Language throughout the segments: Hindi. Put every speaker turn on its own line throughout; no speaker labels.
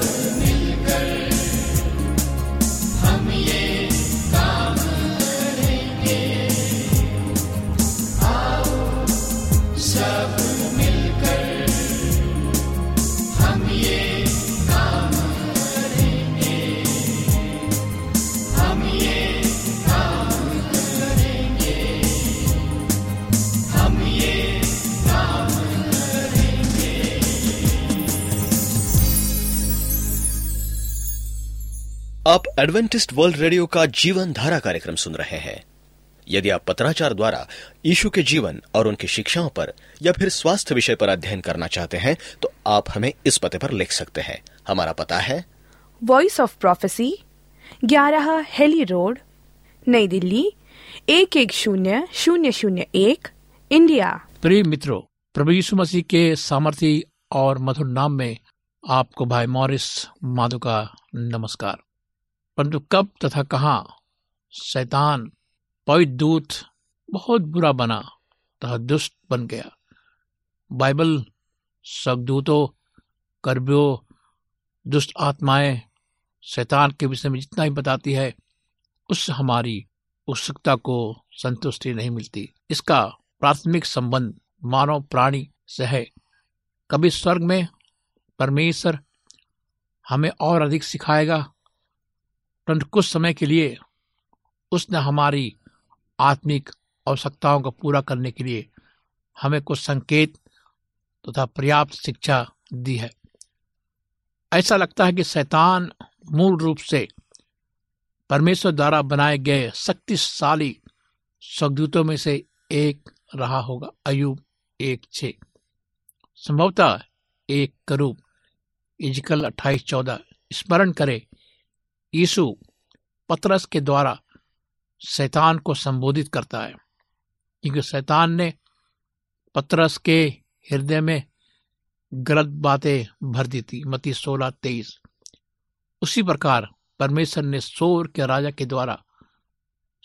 love. एडवेंटिस्ट वर्ल्ड रेडियो का जीवन धारा कार्यक्रम सुन रहे हैं। यदि आप पत्राचार द्वारा यीशु के जीवन और उनकी शिक्षाओं पर या फिर स्वास्थ्य विषय पर अध्ययन करना चाहते हैं तो आप हमें इस पते पर लिख सकते हैं। हमारा पता है।
वॉइस ऑफ़ प्रोफेसी ग्यारह हेली रोड नई दिल्ली एक एक शून्य शून्य शून्य एक इंडिया।
प्रिय मित्रों प्रभु यीशु मसीह के सामर्थी और मधुर नाम में आपको भाई मॉरिस माधु का नमस्कार। परंतु कब तथा कहा शैतान, पवित्र दूत बहुत बुरा बना तथा दुष्ट बन गया। बाइबल सगदूतों करबियों दुष्ट आत्माएँ शैतान के विषय में जितना ही बताती है उससे हमारी उत्सुकता को संतुष्टि नहीं मिलती। इसका प्राथमिक संबंध मानव प्राणी से है। कभी स्वर्ग में परमेश्वर हमें और अधिक सिखाएगा? परंतु कुछ समय के लिए उसने हमारी आत्मिक आवश्यकताओं को पूरा करने के लिए हमें कुछ संकेत तथा तो पर्याप्त शिक्षा दी है। ऐसा लगता है कि शैतान मूल रूप से परमेश्वर द्वारा बनाए गए शक्तिशाली स्वदूतों में से एक रहा होगा अयुब एक छ। संभवतः एक करूब, इजकल अट्ठाईस चौदह। स्मरण करे यीशु पतरस के द्वारा शैतान को संबोधित करता है। क्योंकि शैतान ने पतरस के हृदय में गलत बातें भर दी थी। मती सोलह तेईस। उसी प्रकार परमेश्वर ने सोर के राजा के द्वारा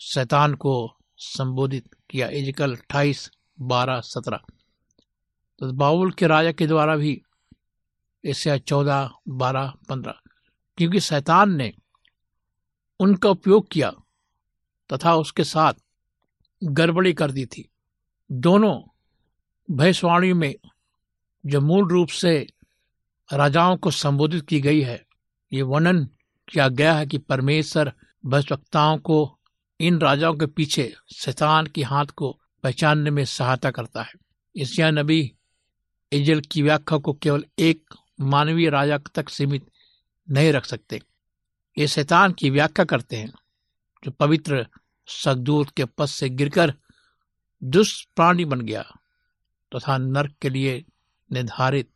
शैतान को संबोधित किया। एजिकल अट्ठाईस, बारह, सत्रह। तो बाउल के राजा के द्वारा भी ऐसे चौदह, बारह, पंद्रह। क्योंकि शैतान ने उनका उपयोग किया तथा उसके साथ गड़बड़ी कर दी थी। दोनों भैंसवाणी में जो मूल रूप से राजाओं को संबोधित की गई है, ये वर्णन किया गया है कि परमेश्वर भविष्यवक्ताओं को इन राजाओं के पीछे शैतान के हाथ को पहचानने में सहायता करता है। इसया नबी इजल की व्याख्या को केवल एक मानवीय राजा तक सीमित नहीं रख सकते। ये शैतान की व्याख्या करते हैं, जो पवित्र सदूत के पद से गिरकर दुष्ट प्राणी बन गया तथा तो नर्क के लिए निर्धारित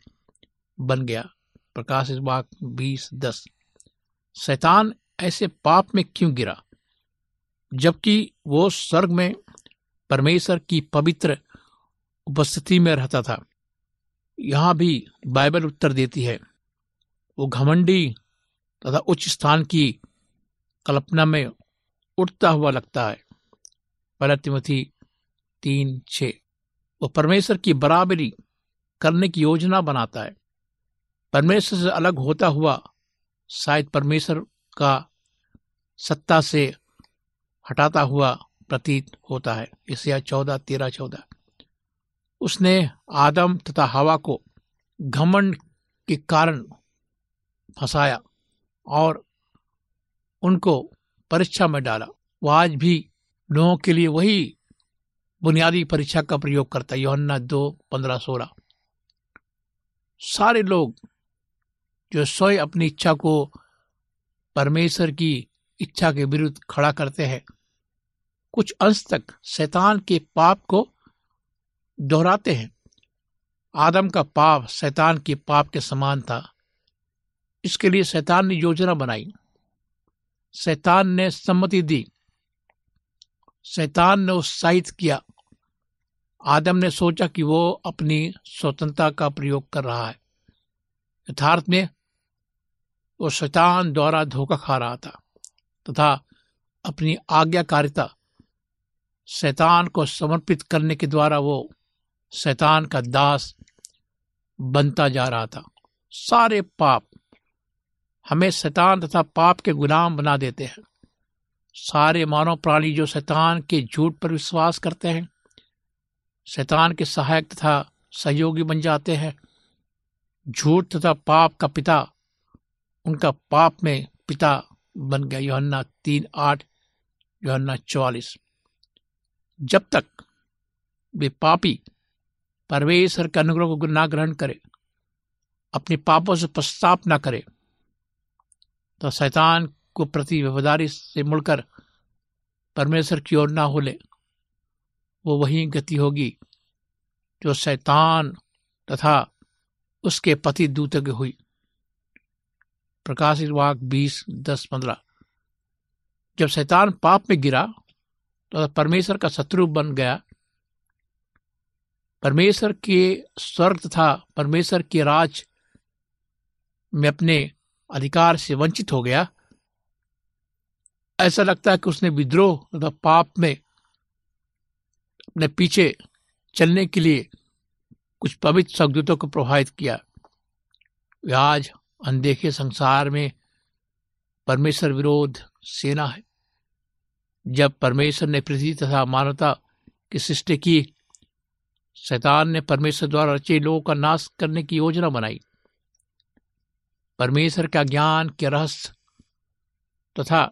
बन गया। प्रकाश बाग बीस दस। शैतान ऐसे पाप में क्यों गिरा? जबकि वो स्वर्ग में परमेश्वर की पवित्र उपस्थिति में रहता था। यहाँ भी बाइबल उत्तर देती है, वो घमंडी तथा उच्च स्थान की कल्पना में उठता हुआ लगता है। पहला तिमथी तीन छ। वो परमेश्वर की बराबरी करने की योजना बनाता है। परमेश्वर से अलग होता हुआ शायद परमेश्वर का सत्ता से हटाता हुआ प्रतीत होता है। इसया चौदह, तेरह, चौदह। उसने आदम तथा हवा को घमंड के कारण फंसाया। और उनको परीक्षा में डाला। वो आज भी लोगों के लिए वही बुनियादी परीक्षा का प्रयोग करता है, योहन्ना दो, पंद्रह, सोलह। सारे लोग जो स्वयं अपनी इच्छा को परमेश्वर की इच्छा के विरुद्ध खड़ा करते हैं, कुछ अंश तक शैतान के पाप को दोहराते हैं। आदम का पाप शैतान के पाप के समान था। इसके लिए शैतान ने योजना बनाई। शैतान ने सम्मति दी। शैतान ने उत्साहित किया। आदम ने सोचा कि वो अपनी स्वतंत्रता का प्रयोग कर रहा है। यथार्थ में, वो शैतान द्वारा धोखा खा रहा था तथा अपनी आज्ञाकारिता शैतान को समर्पित करने के द्वारा वो शैतान का दास बनता जा रहा था। सारे पाप हमें शैतान तथा पाप के गुलाम बना देते हैं। सारे मानव प्राणी जो शैतान के झूठ पर विश्वास करते हैं, शैतान के सहायक तथा सहयोगी बन जाते हैं। झूठ तथा पाप का पिता, उनका पाप में पिता बन गया। योहन्ना तीन आठ, योहन्ना चौवालीस। जब तक वे पापी परमेश्वर के अनुग्रह को ना ग्रहण करे, अपने पापों से पश्चाताप ना करे तो शैतान को प्रति व्यवधारी से मुड़कर परमेश्वर की ओर ना हो ले वो वही गति होगी जो शैतान तथा उसके पति दूतों की हुई। प्रकाशित वाक बीस, दस, पंद्रह। जब शैतान पाप में गिरा तो परमेश्वर का शत्रु बन गया। परमेश्वर के स्वर्ग तथा परमेश्वर के राज में अपने अधिकार से वंचित हो गया। ऐसा लगता है कि उसने विद्रोह तथा पाप में अपने पीछे चलने के लिए कुछ पवित्र सदूतों को प्रभावित किया। वे आज अनदेखे संसार में परमेश्वर विरोध सेना है। जब परमेश्वर ने पृथ्वी तथा मानवता की सृष्टि की, शैतान ने परमेश्वर द्वारा रचे लोगों का नाश करने की योजना बनाई। परमेश्वर का ज्ञान, के रहस्य तथा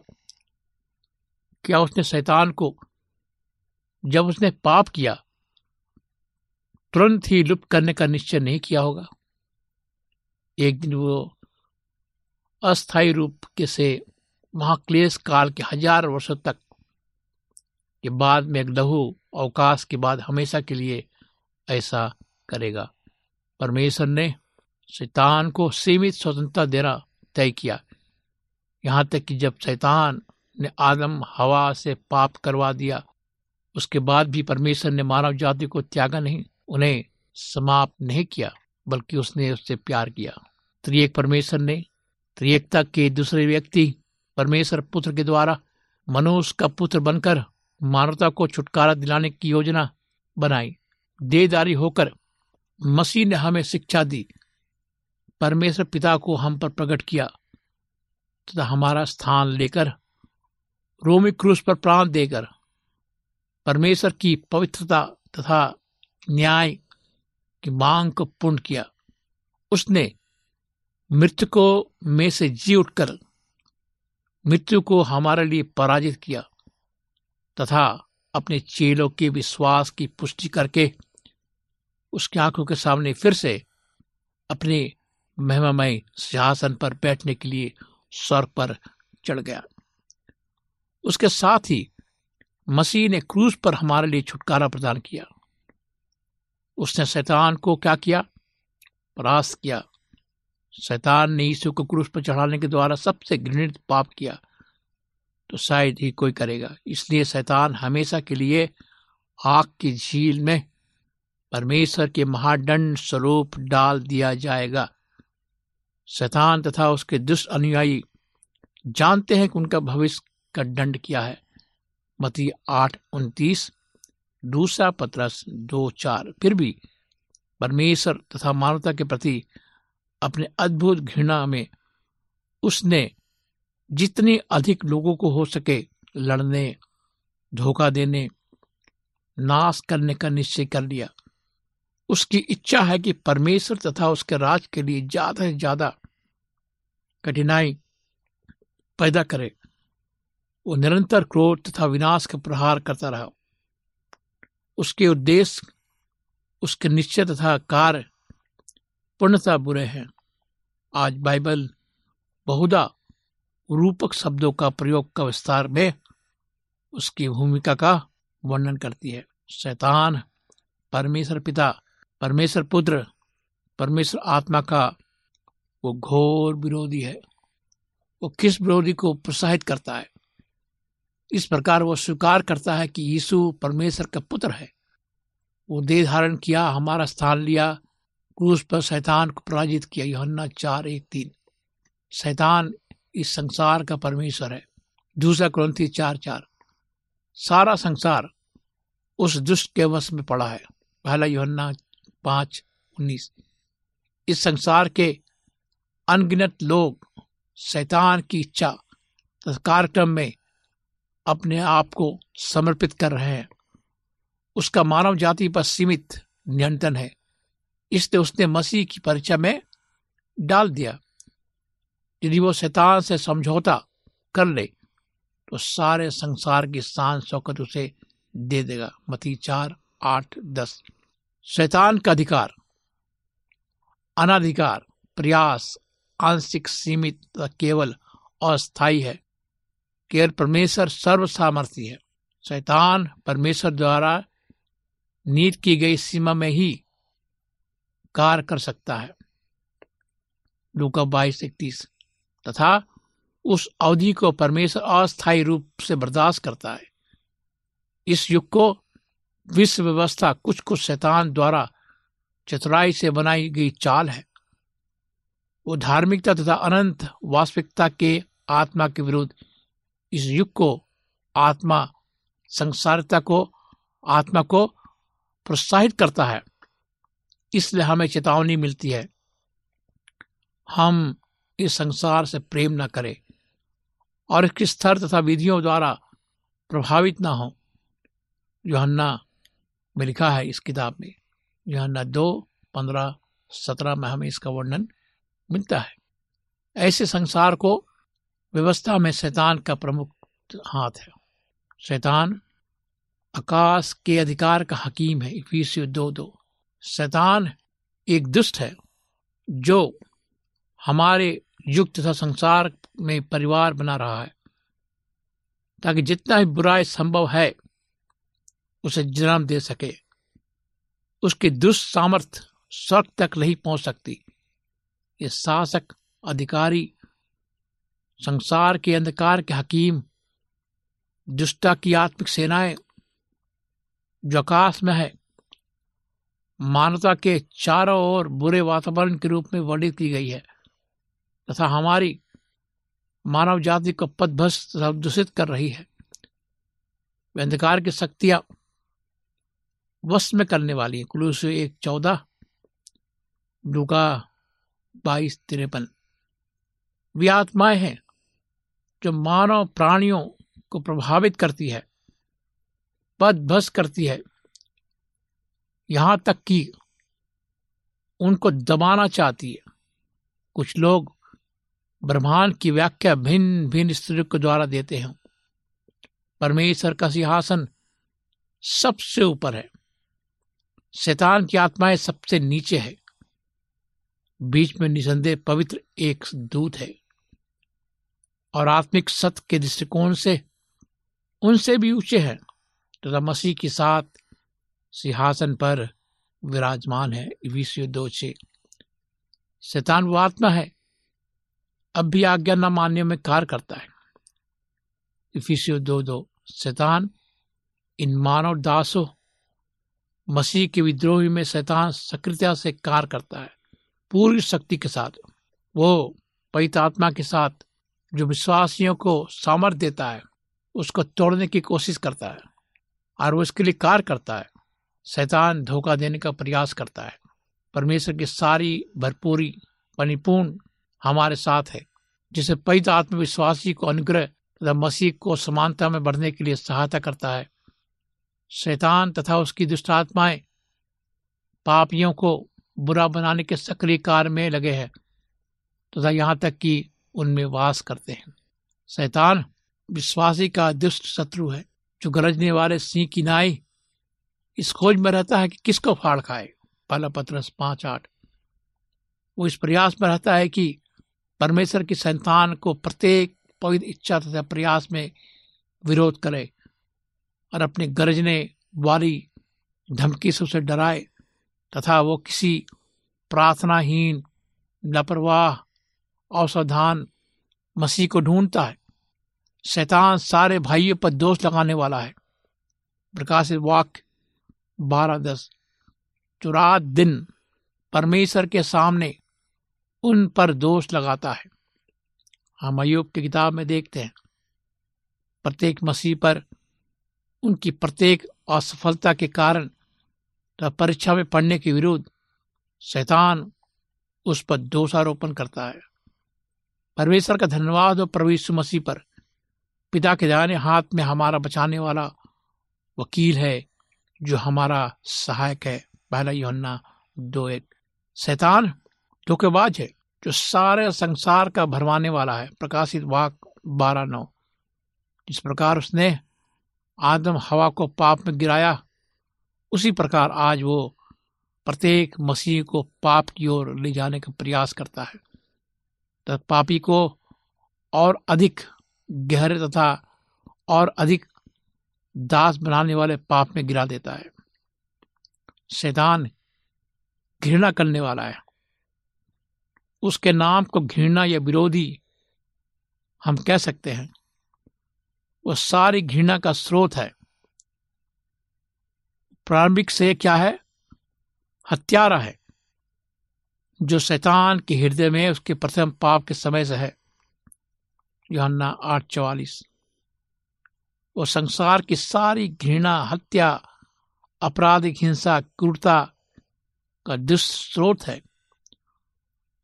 क्या उसने शैतान को, जब उसने पाप किया, तुरंत ही लुप्त करने का निश्चय नहीं किया होगा। एक दिन वो अस्थायी रूप के से महाक्लेश काल के हज़ार वर्षों तक के बाद में एक लघु अवकाश के बाद हमेशा के लिए ऐसा करेगा। परमेश्वर ने शैतान को सीमित स्वतंत्रता देना तय किया। यहाँ तक कि जब शैतान ने आदम हवा से पाप करवा दिया, उसके बाद भी परमेश्वर ने मानव जाति को त्यागा नहीं, उन्हें समाप्त नहीं किया, बल्कि उसने उससे प्यार किया। त्रिएक परमेश्वर ने त्रिएकता के दूसरे व्यक्ति, परमेश्वर पुत्र के द्वारा मनुष्य का पुत्र बनकर मानवता को छुटकारा दिलाने की योजना बनाई। देदारी होकर मसीह ने हमें शिक्षा दी। परमेश्वर पिता को हम पर प्रकट किया, तथा हमारा स्थान लेकर, रोमी क्रूस पर प्राण देकर, परमेश्वर की पवित्रता तथा न्याय की मांग को पूर्ण किया। उसने मृतकों में से जी उठकर मृत्यु को हमारे लिए पराजित किया, तथा अपने चेलों के विश्वास की पुष्टि करके उसकी आँखों के सामने फिर से अपने महिमामय सिंहासन पर बैठने के लिए स्वर्ग पर चढ़ गया। उसके साथ ही मसीह ने क्रूज पर हमारे लिए छुटकारा प्रदान किया। उसने शैतान को क्या किया? परास्त किया। शैतान ने यीशु को क्रूस पर चढ़ाने के द्वारा सबसे घृणित पाप किया। तो शायद ही कोई करेगा। इसलिए शैतान हमेशा के लिए आग की झील में परमेश्वर के महादंड स्वरूप डाल दिया जाएगा। शैतान तथा उसके दुष्ट अनुयायी जानते हैं कि उनका भविष्य का दंड क्या है। मती आठ, उनतीस, दूसरा पत्रस दो, चार। फिर भी परमेश्वर तथा मानवता के प्रति अपने अद्भुत घृणा में उसने जितने अधिक लोगों को हो सके लड़ने, धोखा देने, नाश करने का निश्चय कर लिया। उसकी इच्छा है कि परमेश्वर तथा उसके राज के लिए ज़्यादा से ज़्यादा कठिनाई पैदा करे। वो निरंतर क्रोध तथा विनाश का प्रहार करता रहा। उसके उद्देश्य, उसके निश्चय तथा कार्य पूर्णता बुरे हैं। आज बाइबल बहुधा रूपक शब्दों का प्रयोग का विस्तार में उसकी भूमिका का वर्णन करती है। शैतान, परमेश्वर पिता परमेश्वर पुत्र, परमेश्वर आत्मा का वो घोर विरोधी है। वो किस विरोधी को प्रोत्साहित करता है? इस प्रकार वो स्वीकार करता है कि यीशु परमेश्वर का पुत्र है। वो देह धारण किया, हमारा स्थान लिया, क्रूस पर शैतान को पराजित किया। योहन्ना चार एक तीन। शैतान इस संसार का परमेश्वर है। दूसरा क्रंथी चार चार। सारा संसार उस दुष्ट के वश में पड़ा है। पहला योहन्ना पाँच, उन्नीस। इस संसार के अनगिनत लोग शैतान की इच्छा कार्यक्रम में अपने आप को समर्पित कर रहे हैं। उसका मानव जाति पर सीमित नियंत्रण है। इसलिए उसने मसीह की परीक्षा में डाल दिया। यदि वो शैतान से समझौता कर ले तो सारे संसार की शान शौकत उसे दे देगा। मती चार, आठ, दस। शैतान का अधिकार, अनाधिकार, प्रयास, आंशिक सीमित केवल अस्थायी है। केवल परमेश्वर सर्व सामर्थ्य है। शैतान परमेश्वर द्वारा नीत की गई सीमा में ही कार्य कर सकता है। लूका बाईस इकतीस, तथा उस अवधि को परमेश्वर अस्थायी रूप से बर्दाश्त करता है। इस युग को विश्व व्यवस्था कुछ कुछ शैतान द्वारा चतुराई से बनाई गई चाल है। वो धार्मिकता तथा अनंत वास्तविकता के आत्मा के विरुद्ध इस युग को आत्मा संसारिता को, आत्मा को प्रोत्साहित करता है, इसलिए हमें चेतावनी मिलती है। हम इस संसार से प्रेम न करें और इसके स्तर तथा विधियों द्वारा प्रभावित ना हो। योहन्ना में लिखा है इस किताब में। योहन्ना दो, पंद्रह, सत्रह में हमें इसका वर्णन मिलता है। ऐसे संसार को व्यवस्था में शैतान का प्रमुख हाथ है। शैतान आकाश के अधिकार का हकीम है, इफिसियो दो दो। शैतान एक दुष्ट है, जो हमारे युग तथा संसार में परिवार बना रहा है, ताकि जितना ही बुराई संभव है उसे जन्म दे सके। उसकी दुष्ट सामर्थ स्वर्ग तक नहीं पहुँच सकती। ये शासक, अधिकारी, संसार के अंधकार के हकीम, दुष्टा की आत्मिक सेनाएँ, जो आकाश में है, मानवता के चारों ओर बुरे वातावरण के रूप में वर्णित की गई है, तथा हमारी मानव जाति को पदभस्त दूषित कर रही है। अंधकार की शक्तियाँ वश में करने वाली है। कुलूस एक चौदह डूका बाईस, तिरपन। वे आत्माएँ हैं जो मानव प्राणियों को प्रभावित करती है पदभस्त करती है। यहाँ तक कि उनको दबाना चाहती है। कुछ लोग ब्रह्मांड की व्याख्या भिन्न भिन्न स्त्रियों के द्वारा देते हैं। परमेश्वर का सिंहासन सबसे ऊपर है। शैतान की आत्माएँ सबसे नीचे है। बीच में निसंदेह पवित्र एक दूत है। और आत्मिक सत्य के दृष्टिकोण से उनसे भी ऊँचे हैं, तथा मसीह के साथ सिंहासन पर विराजमान है। दो छे शैतान वो आत्मा है, अब भी आज्ञा न मानने में कार्य करता है। इफिसियो दो दो। शैतान इन मानव दासों मसीह के विद्रोही में शैतान सक्रियता से कार्य करता है, पूरी शक्ति के साथ। वो पवित्र आत्मा के साथ जो विश्वासियों को सामर्थ्य देता है, उसको तोड़ने की कोशिश करता है और वो इसके लिए कार्य करता है। शैतान धोखा देने का प्रयास करता है। परमेश्वर की सारी भरपूरी, परिपूर्ण हमारे साथ है, जिसे पवित्र आत्मविश्वासी को अनुग्रह तथा मसीह को समानता में बढ़ने के लिए सहायता करता है। शैतान तथा उसकी दुष्ट आत्माएँ पापियों को बुरा बनाने के सक्रिय कार्य में लगे हैं, तथा यहाँ तक कि उनमें वास करते हैं। शैतान विश्वासी का दुष्ट शत्रु है, जो गरजने वाले सिंह की नाई इस खोज में रहता है कि किसको फाड़ खाए? पहला पत्रस पाँच आठ। वो इस प्रयास में रहता है कि परमेश्वर की संतान को प्रत्येक पवित्र इच्छा तथा प्रयास में विरोध करे। और अपने गरजने वाली धमकी से उसे डराए, तथा वो किसी प्रार्थनाहीन, लापरवाह, असावधान मसीह को ढूंढता है। शैतान सारे भाइयों पर दोष लगाने वाला है। प्रकाशित वाक्य बारह दस। रात दिन परमेश्वर के सामने उन पर दोष लगाता है। हम अयुब की किताब में देखते हैं। प्रत्येक मसीह पर उनकी प्रत्येक असफलता के कारण तो परीक्षा में पढ़ने के विरुद्ध शैतान उस पर दोषारोपण करता है। परमेश्वर का धन्यवाद और प्रभु मसीह पर पिता के दाने हाथ में हमारा बचाने वाला वकील है, जो हमारा सहायक है। पहला योन्ना दो एक। शैतान धोखेबाज है, जो सारे संसार का भरवाने वाला है। प्रकाशित वाक बारह नौ। जिस प्रकार उसने आदम हवा को पाप में गिराया। उसी प्रकार आज वो प्रत्येक मसीह को पाप की ओर ले जाने का प्रयास करता है। तो पापी को और अधिक गहरे तथा और अधिक दास बनाने वाले पाप में गिरा देता है। शैतान घृणा करने वाला है। उसके नाम को घृणा या विरोधी हम कह सकते हैं। वो सारी घृणा का स्रोत है। प्रारंभिक से क्या है? हत्यारा है, जो शैतान के हृदय में उसके प्रथम पाप के समय से है। योहन्ना आठ चौवालीस। वो संसार की सारी घृणा, हत्या आपराधिक हिंसा, क्रूरता का दुस्रोत है।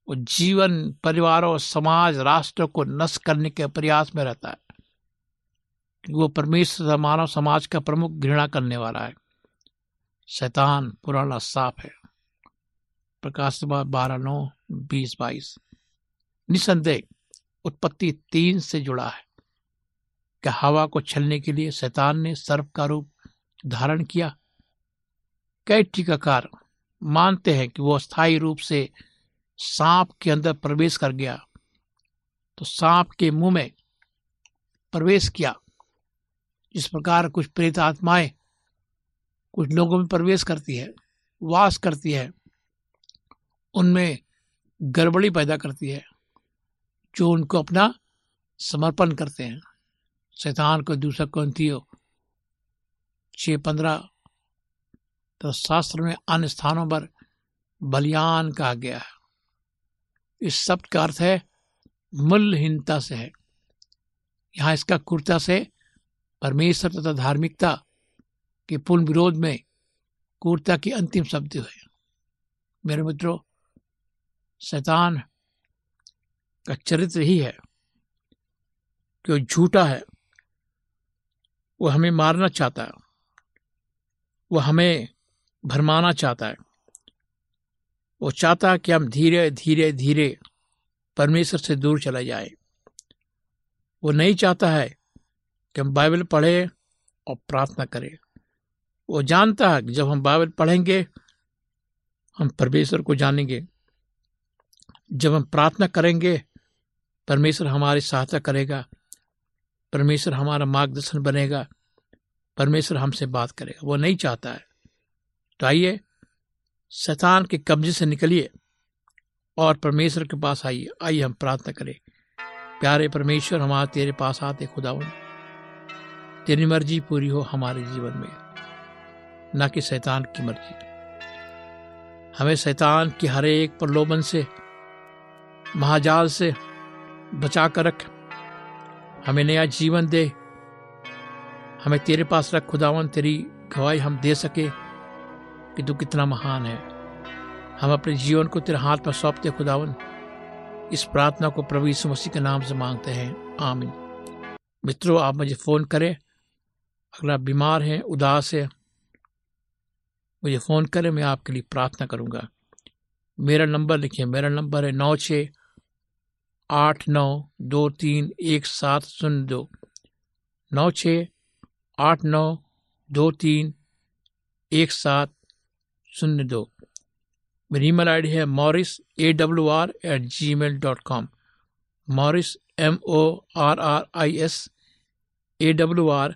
वो जीवन, परिवारों समाज, राष्ट्र को नष्ट करने के प्रयास में रहता है। वो परमेश्वर मानव समाज का प्रमुख घृणा करने वाला है। शैतान पुराना साफ़ है। प्रकाश बारह नौ, बीस बाईस। निसंदेह, उत्पत्ति तीन से जुड़ा है क्या हवा को छलने के लिए शैतान ने सर्प का रूप धारण किया। कई टीकाकार मानते हैं कि वो स्थायी रूप से सांप के अंदर प्रवेश कर गया तो सांप के मुँह में प्रवेश किया। इस प्रकार कुछ प्रेत आत्माएँ कुछ लोगों में प्रवेश करती है, वास करती है, उनमें गड़बड़ी पैदा करती है, जो उनको अपना समर्पण करते हैं। शैतान को दूसरा हो छ पंद्रह तो शास्त्र में अन्य स्थानों पर बलियान कहा गया है। इस शब्द का अर्थ है मूल्यहीनता से है। यहाँ इसका कुर्ता से परमेश्वर तथा धार्मिकता के पूर्ण विरोध में कुर्ता की अंतिम शब्द है। मेरे मित्रों, शैतान का चरित्र ही है। कि वो झूठा है, वो हमें मारना चाहता है। वो हमें भरमाना चाहता है। वो चाहता है कि हम धीरे धीरे धीरे परमेश्वर से दूर चला जाए। वो नहीं चाहता है कि हम बाइबल पढ़े और प्रार्थना करें। वो जानता है कि जब हम बाइबल पढ़ेंगे, हम परमेश्वर को जानेंगे। जब हम प्रार्थना करेंगे, परमेश्वर हमारी सहायता करेगा। परमेश्वर हमारा मार्गदर्शन बनेगा। परमेश्वर हमसे बात करेगा। वो नहीं चाहता है। तो आइए, शैतान के कब्जे से निकलिए और परमेश्वर के पास आइए। आइए हम प्रार्थना करें। प्यारे परमेश्वर हमारे तेरे पास आते खुदावन तेरी मर्ज़ी पूरी हो हमारे जीवन में। ना कि शैतान की मर्ज़ी। हमें शैतान की हर एक प्रलोभन से, महाजाल से बचा कर रख। हमें नया जीवन दे। हमें तेरे पास रख खुदावन, तेरी गवाही हम दे सके कि तू कितना महान है। हम अपने जीवन को तेरे हाथ पर सौंपते खुदावन। इस प्रार्थना को प्रभु यीशु मसीह के नाम से मांगते हैं। आमिन। मित्रों, आप मुझे फ़ोन करें। अगर आप बीमार हैं, उदास है, मुझे फ़ोन करें, मैं आपके लिए प्रार्थना करूँगा। मेरा नंबर लिखिए, मेरा नंबर है नौ छ आठ नौ दो तीन एक सात शून्य दो। नौ छ आठ नौ दो तीन एक सात शून्य दो। मेरी ईमेल आईडी है Morris A W R at Gmail dot com. Morris M O R R I S A W R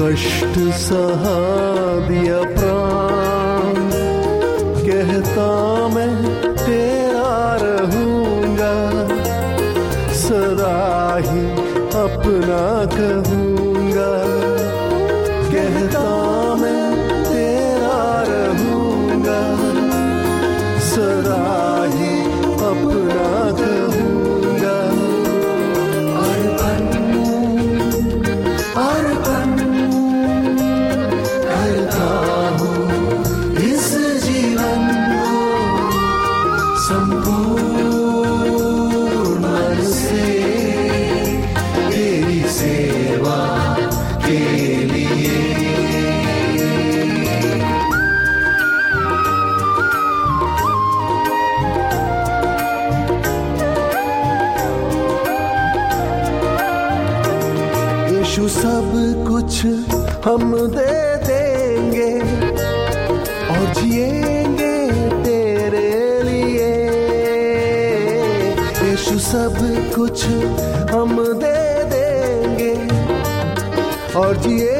कष्ट सहा दिया हम दे देंगे और जिएँगे तेरे लिए। यीशु सब कुछ हम दे देंगे और जिएँगे